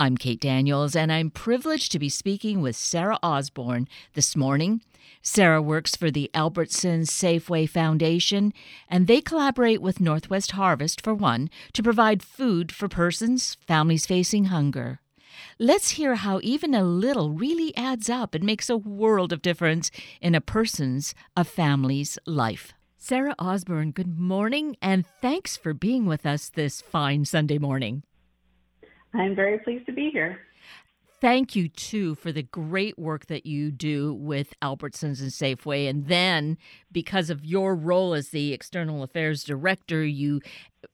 I'm Kate Daniels, and I'm privileged to be speaking with Sara Osborne this morning. Sara works for the Albertsons Safeway Foundation, and they collaborate with Northwest Harvest, for one, to provide food for persons, families facing hunger. Let's hear how even a little really adds up and makes a world of difference in a person's, a family's life. Sara Osborne, good morning, and thanks for being with us this fine Sunday morning. I'm very pleased to be here. Thank you, too, for the great work that you do with Albertsons and Safeway. And then, because of your role as the External Affairs Director, you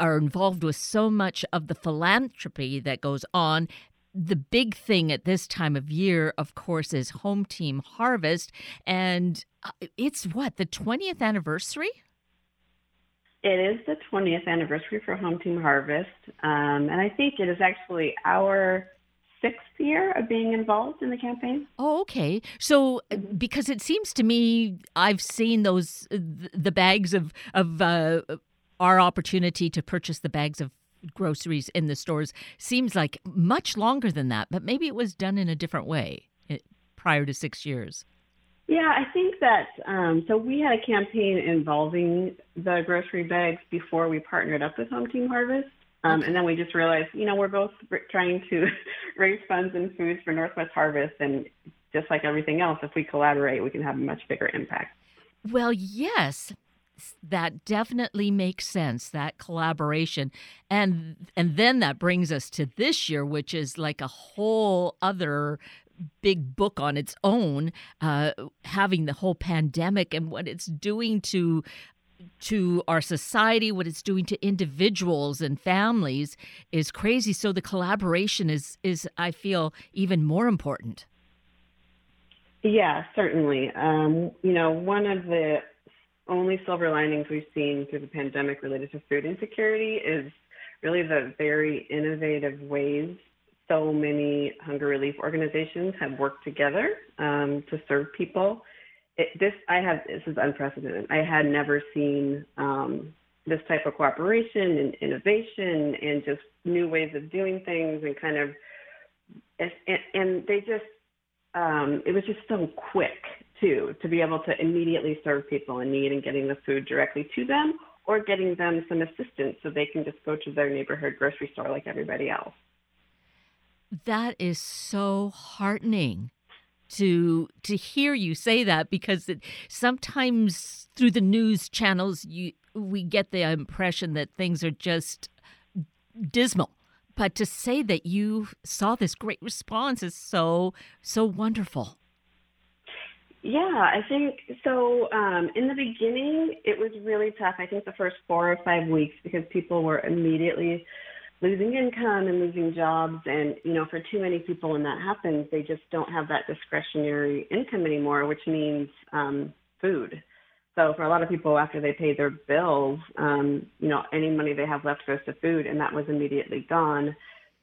are involved with so much of the philanthropy that goes on. The big thing at this time of year, of course, is Home Team Harvest. And uh, it's what, the 20th anniversary? It is the 20th anniversary for Home Team Harvest, um, and I think it is actually our sixth year of being involved in the campaign. Oh, okay. So, uh, because it seems to me, I've seen those uh, the bags of of uh, our opportunity to purchase the bags of groceries in the stores seems like much longer than that, but maybe it was done in a different way eh, prior to six years. Yeah, I think that um, so we had a campaign involving the grocery bags before we partnered up with Home Team Harvest. Um, and then we just realized, you know, we're both trying to raise funds and foods for Northwest Harvest. And just like everything else, if we collaborate, we can have a much bigger impact. Well, yes, that definitely makes sense that collaboration and and then that brings us to this year which is like a whole other big book on its own, uh, having the whole pandemic and what it's doing to to our society, what it's doing to individuals and families is crazy. So the collaboration is is I feel even more important. Yeah, certainly. Um, you know, one of the only silver linings we've seen through the pandemic related to food insecurity is really the very innovative ways so many hunger relief organizations have worked together um, to serve people. It, this I have this is unprecedented. I had never seen um, this type of cooperation and innovation and just new ways of doing things and kind of and, and they just um, it was just so quick too to be able to immediately serve people in need and getting the food directly to them or getting them some assistance so they can just go to their neighborhood grocery store like everybody else that is so heartening to to hear you say that because it, sometimes through the news channels you we get the impression that things are just dismal. But to say that you saw this great response is so so wonderful. Yeah i think so um, in the beginning it was really tough. I think the first four or five weeks because people were immediately losing income and losing jobs and you know for too many people when that happens they just don't have that discretionary income anymore which means um food so for a lot of people after they pay their bills um you know any money they have left goes to food and that was immediately gone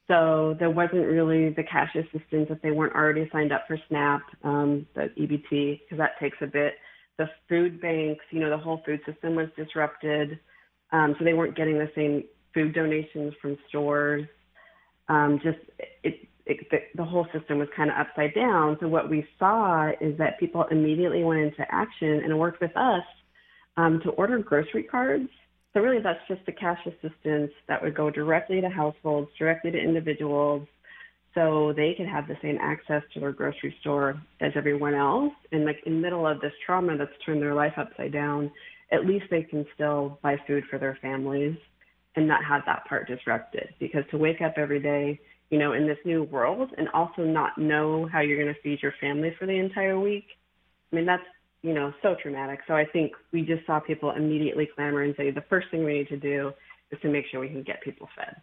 so there wasn't really the cash assistance if they weren't already signed up for SNAP, um, the EBT, because that takes a bit. The food banks, you know, the whole food system was disrupted. Um, so they weren't getting the same food donations from stores. Um, just it, it, the, the whole system was kind of upside down. So what we saw is that people immediately went into action and worked with us um, to order grocery cards. So really, that's just the cash assistance that would go directly to households, directly to individuals, so they could have the same access to their grocery store as everyone else. And like in the middle of this trauma that's turned their life upside down, at least they can still buy food for their families and not have that part disrupted. Because to wake up every day, you know, in this new world and also not know how you're going to feed your family for the entire week, I mean, that's, you know, so traumatic. So I think we just saw people immediately clamor and say the first thing we need to do is to make sure we can get people fed.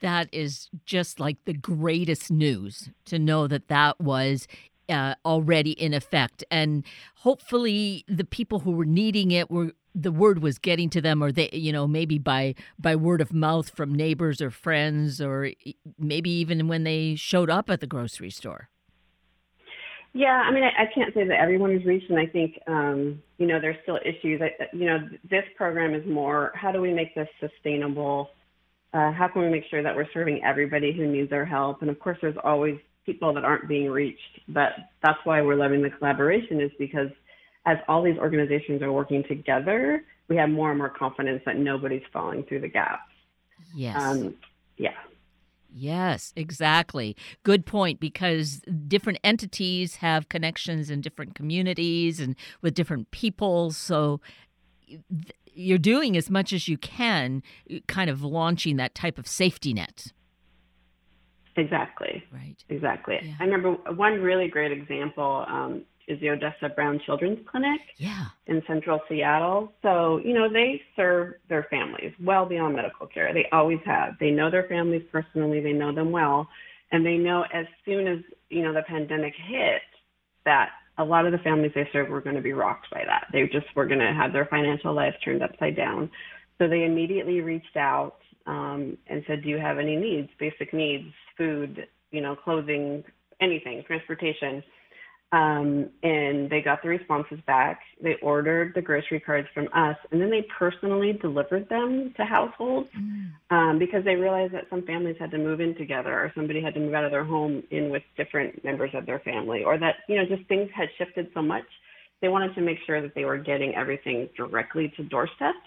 That is just like the greatest news to know that that was uh, already in effect. And hopefully, the people who were needing it were the word was getting to them or they you know maybe by by word of mouth from neighbors or friends or maybe even when they showed up at the grocery store yeah i mean i, I can't say that everyone is reached and i think um, you know there's still issues I, you know this program is more how do we make this sustainable uh, how can we make sure that we're serving everybody who needs our help? And of course, there's always people that aren't being reached, but that's why we're loving the collaboration is because as all these organizations are working together, we have more and more confidence that nobody's falling through the gaps. Yes. Um, yeah. Yes, exactly. Good point because different entities have connections in different communities and with different people. So you're doing as much as you can, kind of launching that type of safety net. Exactly. Right. Exactly. Yeah. I remember one really great example. Um, is the Odessa Brown Children's Clinic yeah. in central Seattle. So, you know, they serve their families well beyond medical care. They always have. They know their families personally, they know them well, and they know as soon as, you know, the pandemic hit that a lot of the families they serve were going to be rocked by that. They just were going to have their financial lives turned upside down. So they immediately reached out um, and said, "Do you have any needs? Basic needs, food, you know, clothing, anything, transportation." Um, and they got the responses back. They ordered the grocery cards from us, and then they personally delivered them to households mm. um, because they realized that some families had to move in together, or somebody had to move out of their home in with different members of their family, or that you know just things had shifted so much. They wanted to make sure that they were getting everything directly to doorsteps,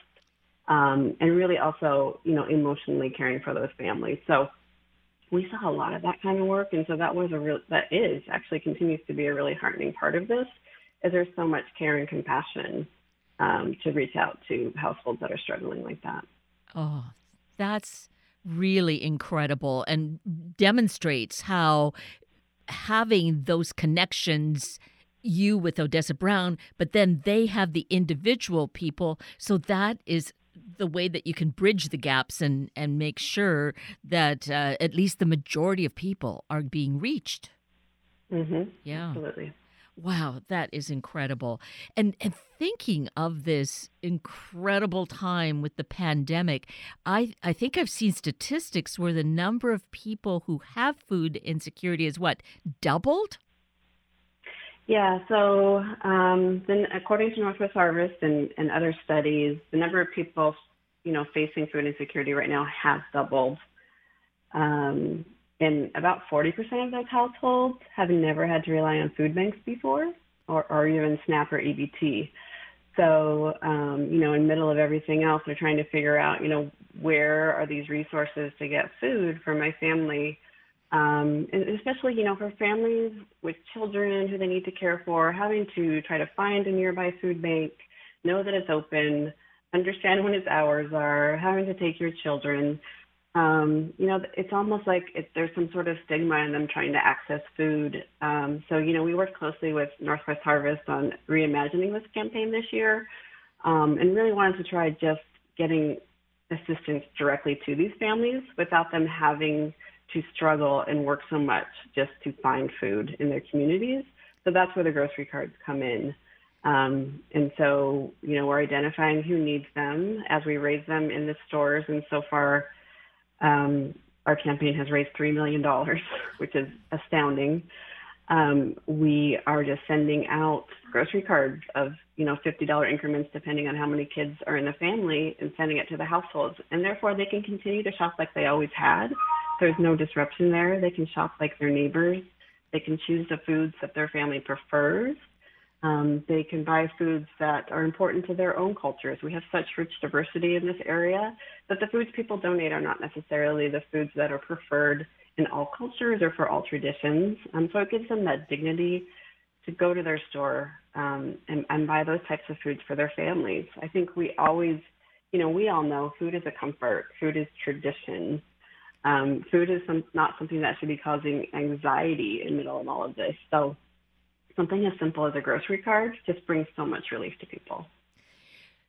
um, and really also you know emotionally caring for those families. So we saw a lot of that kind of work, and so that was a real that is actually continues to be a really heartening part of this, is there's so much care and compassion um, to reach out to households that are struggling like that. Oh, that's really incredible and demonstrates how having those connections you with Odessa Brown, but then they have the individual people. So that is the way that you can bridge the gaps and and make sure that uh, at least the majority of people are being reached. Mm-hmm. Yeah, absolutely. Wow, that is incredible. And and thinking of this incredible time with the pandemic, I I think I've seen statistics where the number of people who have food insecurity is what doubled. Yeah, so um, then according to Northwest Harvest and, and other studies, the number of people, you know, facing food insecurity right now has doubled. Um, and about 40% of those households have never had to rely on food banks before or, or even SNAP or EBT. So, um, you know, in middle of everything else, they're trying to figure out, you know, where are these resources to get food for my family um, and especially, you know, for families with children who they need to care for, having to try to find a nearby food bank, know that it's open, understand when its hours are, having to take your children. Um, you know, it's almost like it, there's some sort of stigma in them trying to access food. Um, so, you know, we worked closely with Northwest Harvest on reimagining this campaign this year um, and really wanted to try just getting assistance directly to these families without them having – to struggle and work so much just to find food in their communities. So that's where the grocery cards come in. Um, and so, you know, we're identifying who needs them as we raise them in the stores. And so far, um, our campaign has raised $3 million, which is astounding. Um, we are just sending out grocery cards of, you know, $50 increments depending on how many kids are in the family and sending it to the households. And therefore, they can continue to shop like they always had there's no disruption there. They can shop like their neighbors. They can choose the foods that their family prefers. Um, they can buy foods that are important to their own cultures. We have such rich diversity in this area that the foods people donate are not necessarily the foods that are preferred in all cultures or for all traditions. Um, so it gives them that dignity to go to their store um, and, and buy those types of foods for their families. I think we always, you know, we all know food is a comfort, food is tradition. Um, food is some, not something that should be causing anxiety in the middle of all of this. So something as simple as a grocery card just brings so much relief to people.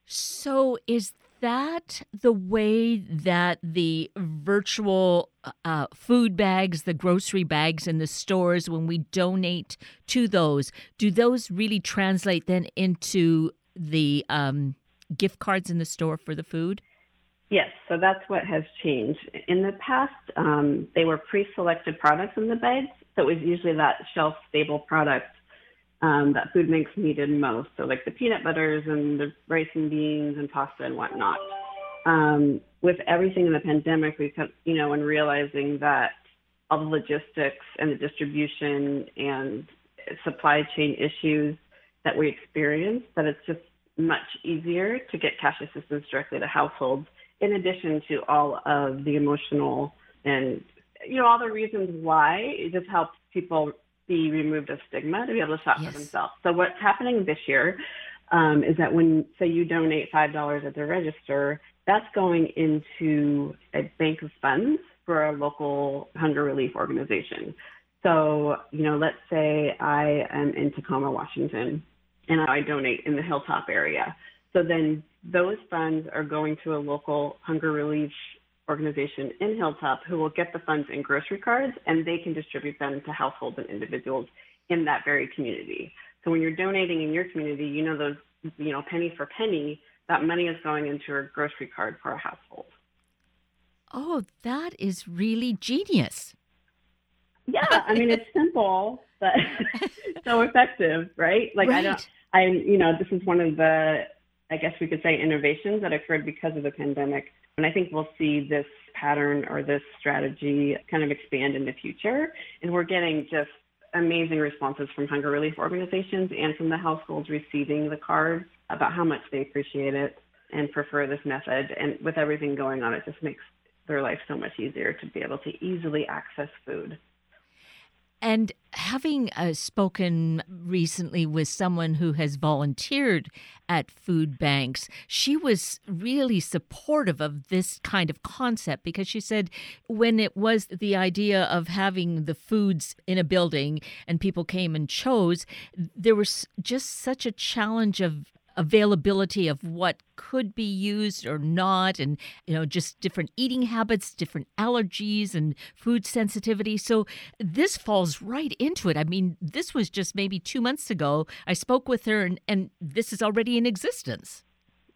So is that the way that the virtual uh, food bags, the grocery bags in the stores, when we donate to those, do those really translate then into the um, gift cards in the store for the food? Yes, so that's what has changed. In the past, um, they were pre-selected products in the bags, so it was usually that shelf-stable product um, that food banks needed most. So like the peanut butters and the rice and beans and pasta and whatnot. um, with everything in the pandemic, we come, you know, and realizing that all the logistics and the distribution and supply chain issues that we experience, that it's just much easier to get cash assistance directly to households, in addition to all of the emotional and you know all the reasons why it just helps people be removed of stigma to be able to shop yes. for themselves. So what's happening this year um, is that when say you donate five dollars at the register, that's going into a bank of funds for a local hunger relief organization. So, you know, let's say I am in Tacoma, Washington, and I donate in the Hilltop area. So then those funds are going to a local hunger relief organization in Hilltop who will get the funds in grocery cards and they can distribute them to households and individuals in that very community. So when you're donating in your community, you know those, you know, penny for penny, that money is going into a grocery card for a household. Oh, that is really genius. Yeah, I mean it's simple, but so effective, right? Like right. I don't I you know, this is one of the I guess we could say innovations that occurred because of the pandemic. And I think we'll see this pattern or this strategy kind of expand in the future. And we're getting just amazing responses from hunger relief organizations and from the households receiving the cards about how much they appreciate it and prefer this method. And with everything going on, it just makes their life so much easier to be able to easily access food. And having uh, spoken recently with someone who has volunteered at food banks, she was really supportive of this kind of concept because she said when it was the idea of having the foods in a building and people came and chose, there was just such a challenge of availability of what could be used or not and you know just different eating habits different allergies and food sensitivity. So this falls right into it. I mean this was just maybe 2 months ago i spoke with her and, and this is already in existence.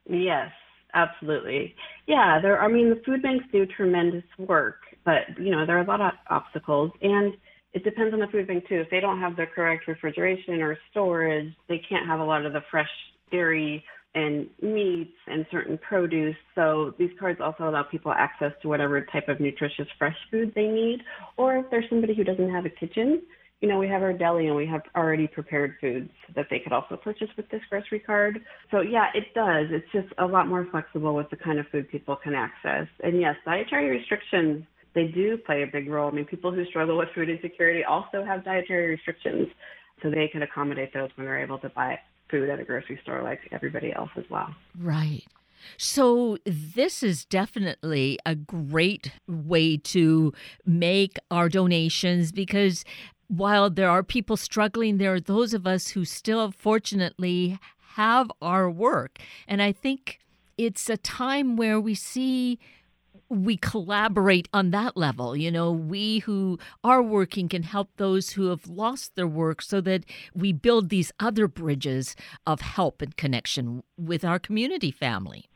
Yes absolutely. Yeah there i mean the food banks do tremendous work but you know there are a lot of obstacles and it depends on the food bank too. If they don't have the correct refrigeration or storage, they can't have a lot of the fresh dairy and meats and certain produce. So these cards also allow people access to whatever type of nutritious fresh food they need. Or if there's somebody who doesn't have a kitchen, you know, we have our deli and we have already prepared foods that they could also purchase with this grocery card. So yeah, it does. It's just a lot more flexible with the kind of food people can access. And yes, dietary restrictions they do play a big role. I mean, people who struggle with food insecurity also have dietary restrictions, so they can accommodate those when they're able to buy food at a grocery store like everybody else as well. Right. So, this is definitely a great way to make our donations because while there are people struggling, there are those of us who still fortunately have our work. And I think it's a time where we see we collaborate on that level. You know, we who are working can help those who have lost their work so that we build these other bridges of help and connection with our community family.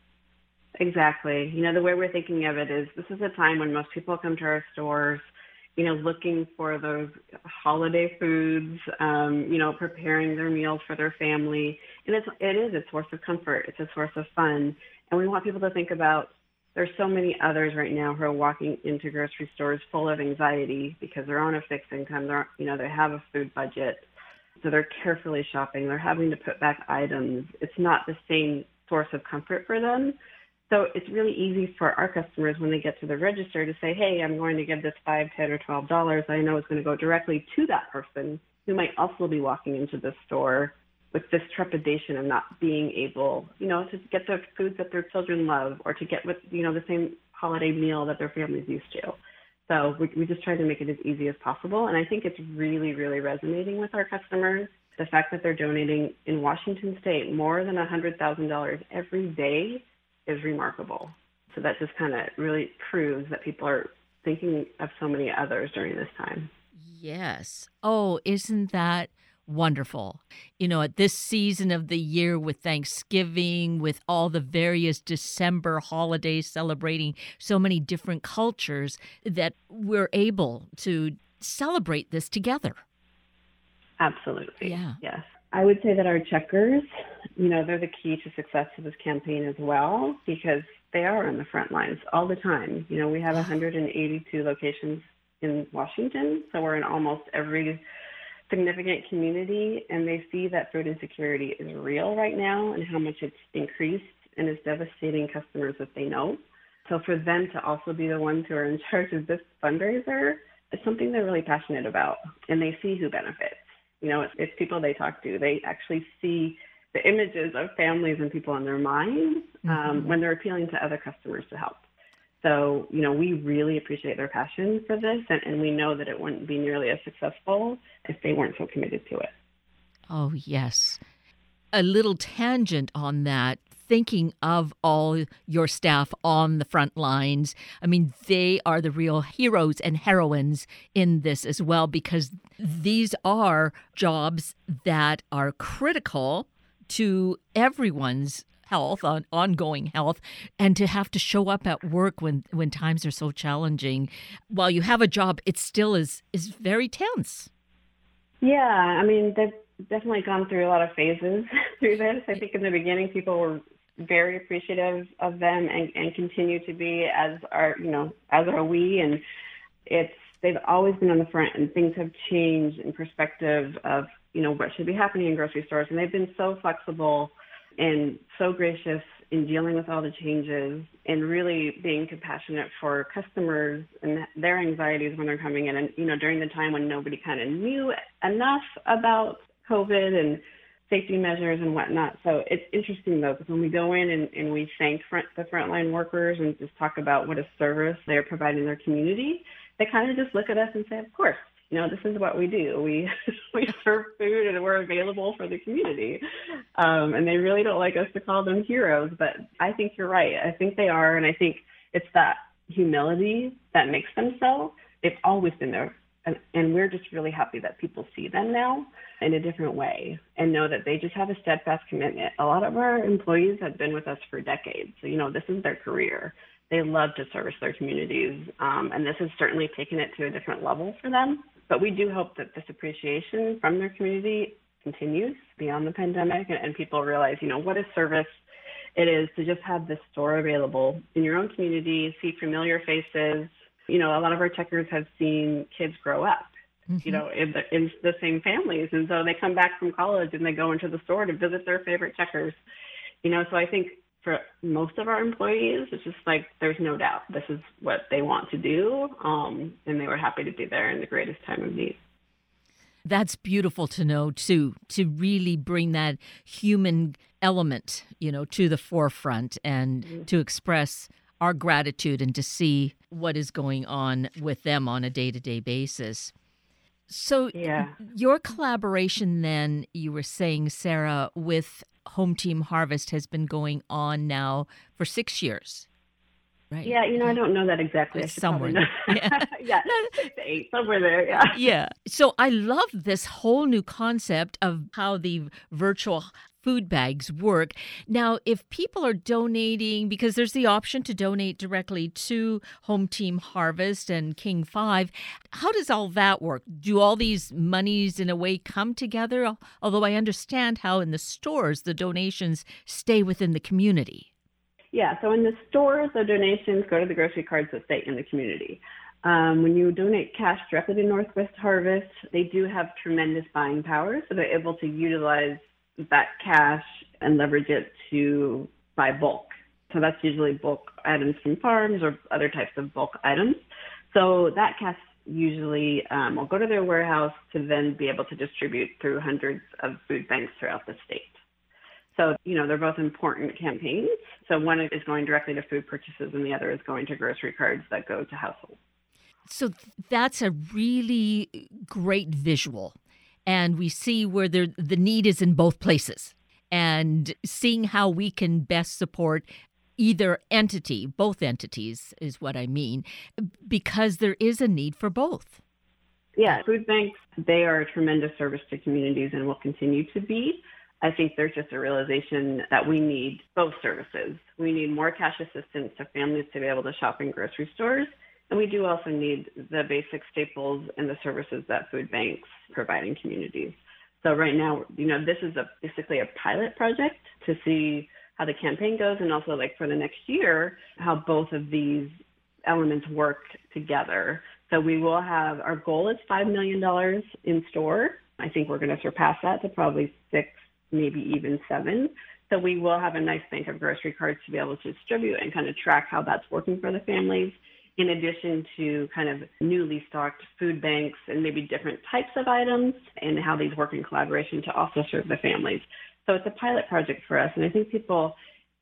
Exactly. You know, the way we're thinking of it is this is a time when most people come to our stores, you know, looking for those holiday foods, um, you know, preparing their meals for their family. And it's, it is a source of comfort. It's a source of fun. And we want people to think about there's so many others right now who are walking into grocery stores full of anxiety because they're on a fixed income. They're, you know, they have a food budget, so they're carefully shopping. They're having to put back items. It's not the same source of comfort for them. So it's really easy for our customers when they get to the register to say, "Hey, I'm going to give this five, ten, or twelve dollars. I know it's going to go directly to that person who might also be walking into the store with this trepidation of not being able, you know, to get the foods that their children love or to get with, you know, the same holiday meal that their family's used to. So we, we just try to make it as easy as possible. And I think it's really, really resonating with our customers. The fact that they're donating in Washington state more than $100,000 every day is remarkable. So that just kind of really proves that people are thinking of so many others during this time. Yes. Oh, isn't that wonderful. You know, at this season of the year with Thanksgiving, with all the various December holidays celebrating so many different cultures, that we're able to celebrate this together. Absolutely. Yeah. Yes. I would say that our checkers, you know, they're the key to success of this campaign as well, because they are on the front lines all the time. You know, we have 182 locations in Washington, so we're in almost every significant community, and they see that food insecurity is real right now and how much it's increased and is devastating customers that they know. So for them to also be the ones who are in charge of this fundraiser is something they're really passionate about, and they see who benefits. You know, it's, it's people they talk to. They actually see the images of families and people in their minds um, mm-hmm. when they're appealing to other customers to help. So, you know, we really appreciate their passion for this, and, and we know that it wouldn't be nearly as successful if they weren't so committed to it. Oh, yes. A little tangent on that thinking of all your staff on the front lines. I mean, they are the real heroes and heroines in this as well because these are jobs that are critical to everyone's health on ongoing health and to have to show up at work when when times are so challenging while you have a job it still is is very tense. Yeah i mean they've definitely gone through a lot of phases through this. I think in the beginning people were very appreciative of them and, and continue to be as are you know as are we. And it's they've always been on the front and things have changed in perspective of you know what should be happening in grocery stores. And they've been so flexible and so gracious in dealing with all the changes and really being compassionate for customers and their anxieties when they're coming in and you know during the time when nobody kind of knew enough about covid and safety measures and whatnot. So it's interesting though, because when we go in and, and we thank front, the frontline workers and just talk about what a service they're providing their community, they kind of just look at us and say, of course, you know, this is what we do. We we serve food and we're available for the community. Um, and they really don't like us to call them heroes, but I think you're right. I think they are, and I think it's that humility that makes them so. They've always been there and, and we're just really happy that people see them now in a different way and know that they just have a steadfast commitment. A lot of our employees have been with us for decades. So, you know, this is their career. They love to service their communities. Um, and this has certainly taken it to a different level for them. But we do hope that this appreciation from their community continues beyond the pandemic and, and people realize, you know, what a service it is to just have this store available in your own community, see familiar faces, you know, a lot of our checkers have seen kids grow up, mm-hmm. you know, in the, in the same families. And so they come back from college and they go into the store to visit their favorite checkers, you know, so I think for most of our employees, it's just like there's no doubt this is what they want to do. Um, and they were happy to be there in the greatest time of need. That's beautiful to know too, to really bring that human element, you know, to the forefront and mm-hmm. to express our gratitude and to see what is going on with them on a day to day basis. So, yeah. your collaboration then, you were saying, Sara, with Home Team Harvest has been going on now for six years. Right. Yeah, you know, I don't know that exactly. Somewhere. yeah. yeah. Eight, somewhere there. Yeah. Yeah. So I love this whole new concept of how the virtual food bags work. Now, if people are donating, because there's the option to donate directly to Home Team Harvest and King 5, how does all that work? Do all these monies in a way come together? Although I understand how in the stores the donations stay within the community. Yeah, so in the stores, the donations go to the grocery cards that stay in the community. Um, when you donate cash directly to Northwest Harvest, they do have tremendous buying power, so they're able to utilize that cash and leverage it to buy bulk. So that's usually bulk items from farms or other types of bulk items. So that cash usually um, will go to their warehouse to then be able to distribute through hundreds of food banks throughout the state. So, you know, they're both important campaigns. So one is going directly to food purchases and the other is going to grocery cards that go to households. So that's a really great visual and we see where the need is in both places and seeing how we can best support either entity, both entities is what I mean, because there is a need for both. Yeah, food banks, they are a tremendous service to communities and will continue to be. I think there's just a realization that we need both services. We need more cash assistance to families to be able to shop in grocery stores, and we do also need the basic staples and the services that food banks provide in communities. So right now, you know, this is a, basically a pilot project to see how the campaign goes and also like for the next year, how both of these elements work together. So we will have our goal is $5 million in store. I think we're going to surpass that to probably six, maybe even seven. So we will have a nice bank of grocery cards to be able to distribute and kind of track how that's working for the families in addition to kind of newly stocked food banks and maybe different types of items and how these work in collaboration to also serve the families. So it's a pilot project for us. And I think people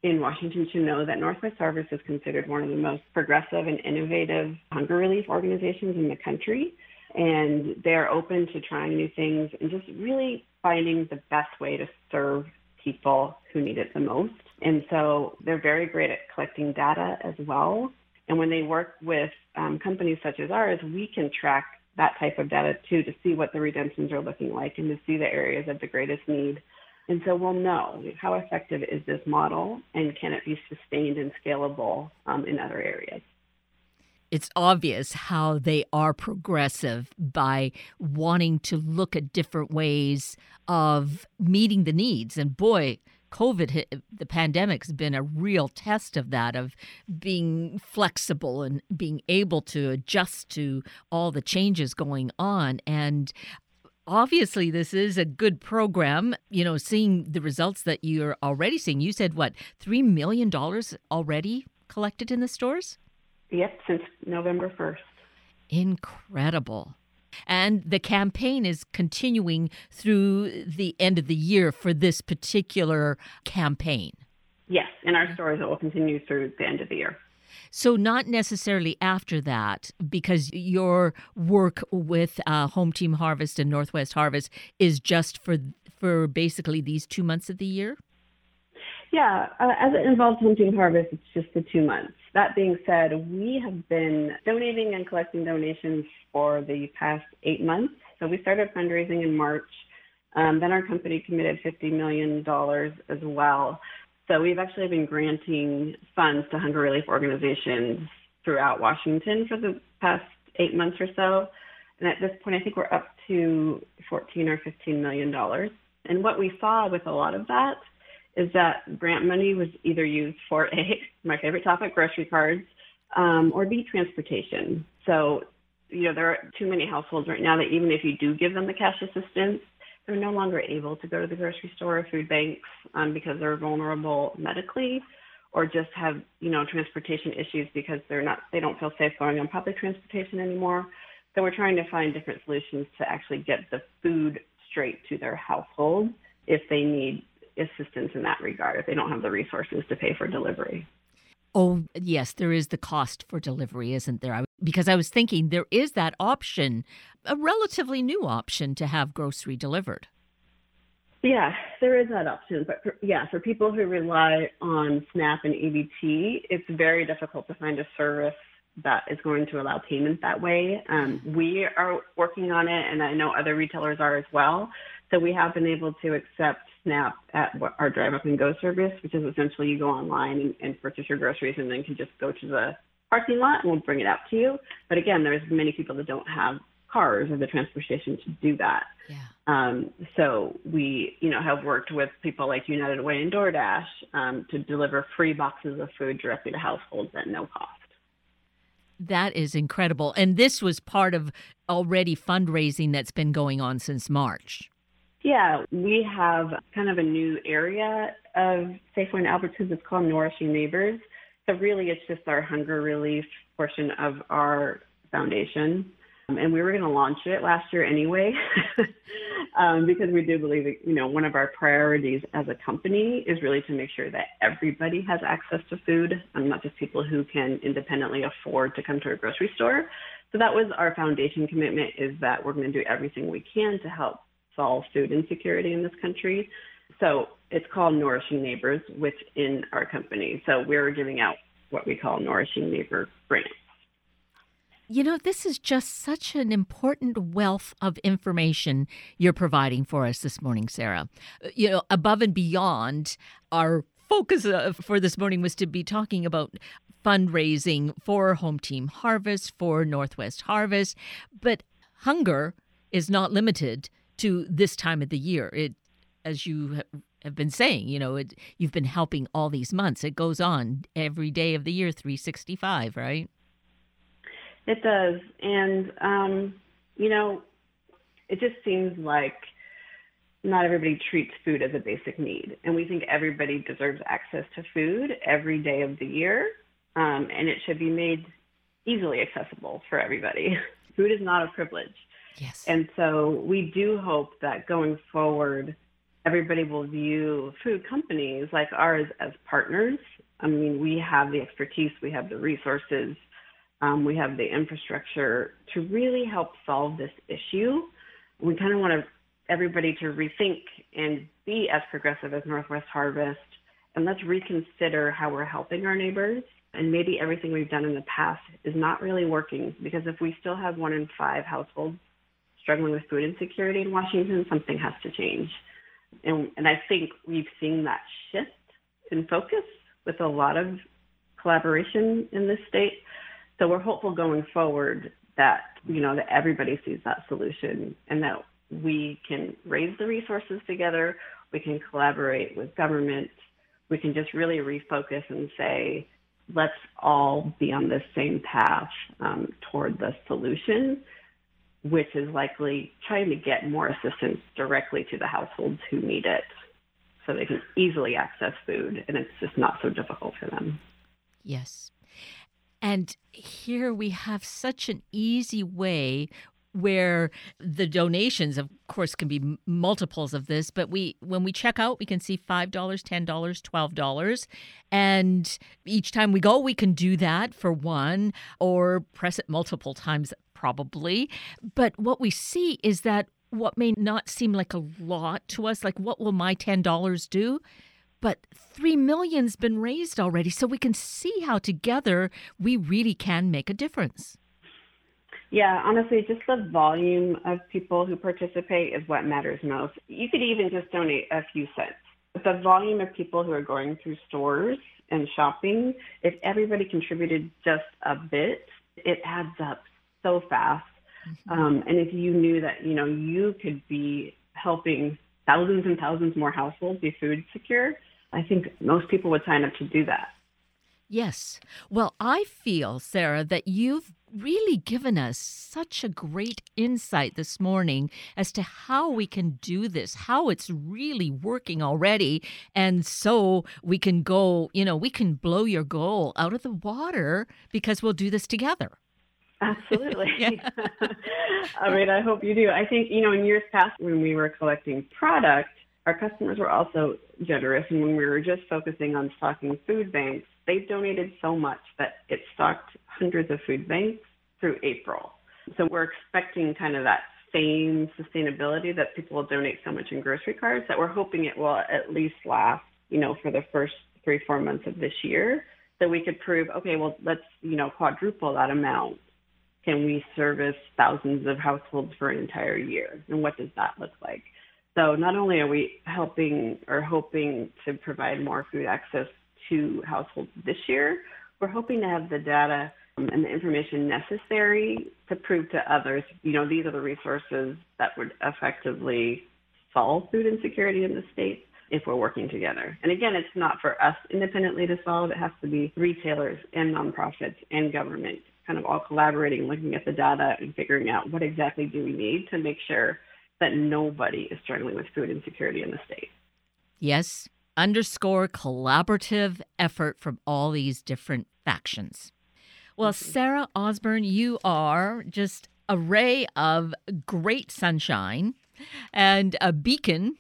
in Washington should know that Northwest Harvest is considered one of the most progressive and innovative hunger relief organizations in the country. And they're open to trying new things and just really finding the best way to serve people who need it the most. And so they're very great at collecting data as well. And when they work with um, companies such as ours, we can track that type of data too to see what the redemptions are looking like and to see the areas of the greatest need. And so we'll know how effective is this model and can it be sustained and scalable um, in other areas. It's obvious how they are progressive by wanting to look at different ways of meeting the needs. And boy, COVID, the pandemic's been a real test of that, of being flexible and being able to adjust to all the changes going on. And obviously, this is a good program. You know, seeing the results that you're already seeing. You said what, $3 million already collected in the stores? Yep, since November 1st. Incredible. And the campaign is continuing through the end of the year for this particular campaign. Yes, in our stores, it will continue through the end of the year. So, not necessarily after that, because your work with uh, Home Team Harvest and Northwest Harvest is just for for basically these two months of the year. Yeah, uh, as it involves Team Harvest, it's just the two months. That being said, we have been donating and collecting donations for the past eight months. So we started fundraising in March. Um, then our company committed $50 million as well. So we've actually been granting funds to hunger relief organizations throughout Washington for the past eight months or so. And at this point, I think we're up to 14 or 15 million dollars. And what we saw with a lot of that is that grant money was either used for a my favorite topic, grocery cards, um, or B transportation. So, you know, there are too many households right now that even if you do give them the cash assistance, they're no longer able to go to the grocery store or food banks um, because they're vulnerable medically or just have you know transportation issues because they're not they don't feel safe going on public transportation anymore so we're trying to find different solutions to actually get the food straight to their household if they need assistance in that regard if they don't have the resources to pay for delivery Oh, yes, there is the cost for delivery, isn't there? Because I was thinking there is that option, a relatively new option to have grocery delivered. Yeah, there is that option. But for, yeah, for people who rely on SNAP and EBT, it's very difficult to find a service that is going to allow payment that way. Um, we are working on it, and I know other retailers are as well. So we have been able to accept SNAP at our Drive Up and Go service, which is essentially you go online and, and purchase your groceries and then can just go to the parking lot and we'll bring it out to you. But again, there's many people that don't have cars or the transportation to do that. Yeah. Um, so we, you know, have worked with people like United Way and DoorDash um, to deliver free boxes of food directly to households at no cost. That is incredible. And this was part of already fundraising that's been going on since March. Yeah, we have kind of a new area of Safeway and Albertsons. It's called Nourishing Neighbors. So really, it's just our hunger relief portion of our foundation. Um, and we were going to launch it last year anyway, um, because we do believe that, you know, one of our priorities as a company is really to make sure that everybody has access to food, and not just people who can independently afford to come to a grocery store. So that was our foundation commitment is that we're going to do everything we can to help solve food insecurity in this country. So it's called Nourishing Neighbors within our company. So we're giving out what we call Nourishing Neighbor grants. You know, this is just such an important wealth of information you're providing for us this morning, Sara. Uh, you know, above and beyond our focus uh, for this morning was to be talking about fundraising for Home Team Harvest, for Northwest Harvest, but hunger is not limited to this time of the year. It, as you have been saying. You know, it, you've been helping all these months. It goes on every day of the year, 365, right? It does. And, um, you know, it just seems like not everybody treats food as a basic need. And we think everybody deserves access to food every day of the year. Um, and it should be made easily accessible for everybody. food is not a privilege. Yes. And so we do hope that going forward, everybody will view food companies like ours as partners. I mean, we have the expertise, we have the resources, um, we have the infrastructure to really help solve this issue. We kind of want to everybody to rethink and be as progressive as Northwest Harvest, and let's reconsider how we're helping our neighbors. And maybe everything we've done in the past is not really working because if we still have one in five households struggling with food insecurity in Washington, something has to change. And, and I think we've seen that shift in focus with a lot of collaboration in this state. So we're hopeful going forward that, you know, that everybody sees that solution and that we can raise the resources together, we can collaborate with government, we can just really refocus and say, let's all be on the same path um, toward the solution, which is likely trying to get more assistance directly to the households who need it so they can easily access food and it's just not so difficult for them. Yes. And here we have such an easy way where the donations of course can be multiples of this but we when we check out we can see $5 $10 $12 and each time we go we can do that for one or press it multiple times probably. But what we see is that what may not seem like a lot to us like what will my $10 do? But 3 million's been raised already so we can see how together we really can make a difference yeah, honestly, just the volume of people who participate is what matters most. You could even just donate a few cents. But the volume of people who are going through stores and shopping, if everybody contributed just a bit, it adds up so fast. Mm-hmm. Um, and if you knew that, you know, you could be helping thousands and thousands more households be food secure, I think most people would sign up to do that. Yes. Well, I feel, Sara, that you've really given us such a great insight this morning as to how we can do this, how it's really working already. And so we can go, you know, we can blow your goal out of the water because we'll do this together. Absolutely. I mean, I hope you do. I think, you know, in years past when we were collecting product, our customers were also generous. And when we were just focusing on stocking food banks, they donated so much that it stocked hundreds of food banks through April. So we're expecting kind of that same sustainability that people will donate so much in grocery cards that we're hoping it will at least last, you know, for the first three, four months of this year. So we could prove, okay, well, let's, you know, quadruple that amount. Can we service thousands of households for an entire year? And what does that look like? So not only are we helping or hoping to provide more food access to households this year, we're hoping to have the data um, and the information necessary to prove to others, you know, these are the resources that would effectively solve food insecurity in the state if we're working together. And again, it's not for us independently to solve. It has to be retailers and nonprofits and government kind of all collaborating, looking at the data and figuring out what exactly do we need to make sure that nobody is struggling with food insecurity in the state. Yes, underscore collaborative effort from all these different factions. Well, Sara Osborne, you are just a ray of great sunshine and a beacon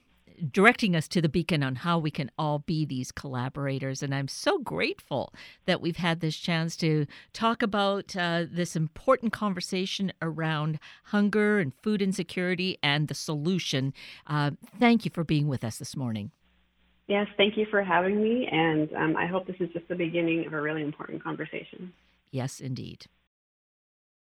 directing us to the beacon on how we can all be these collaborators. And I'm so grateful that we've had this chance to talk about uh, this important conversation around hunger and food insecurity and the solution. Uh, thank you for being with us this morning. Yes, thank you for having me. And um, I hope this is just the beginning of a really important conversation. Yes, indeed.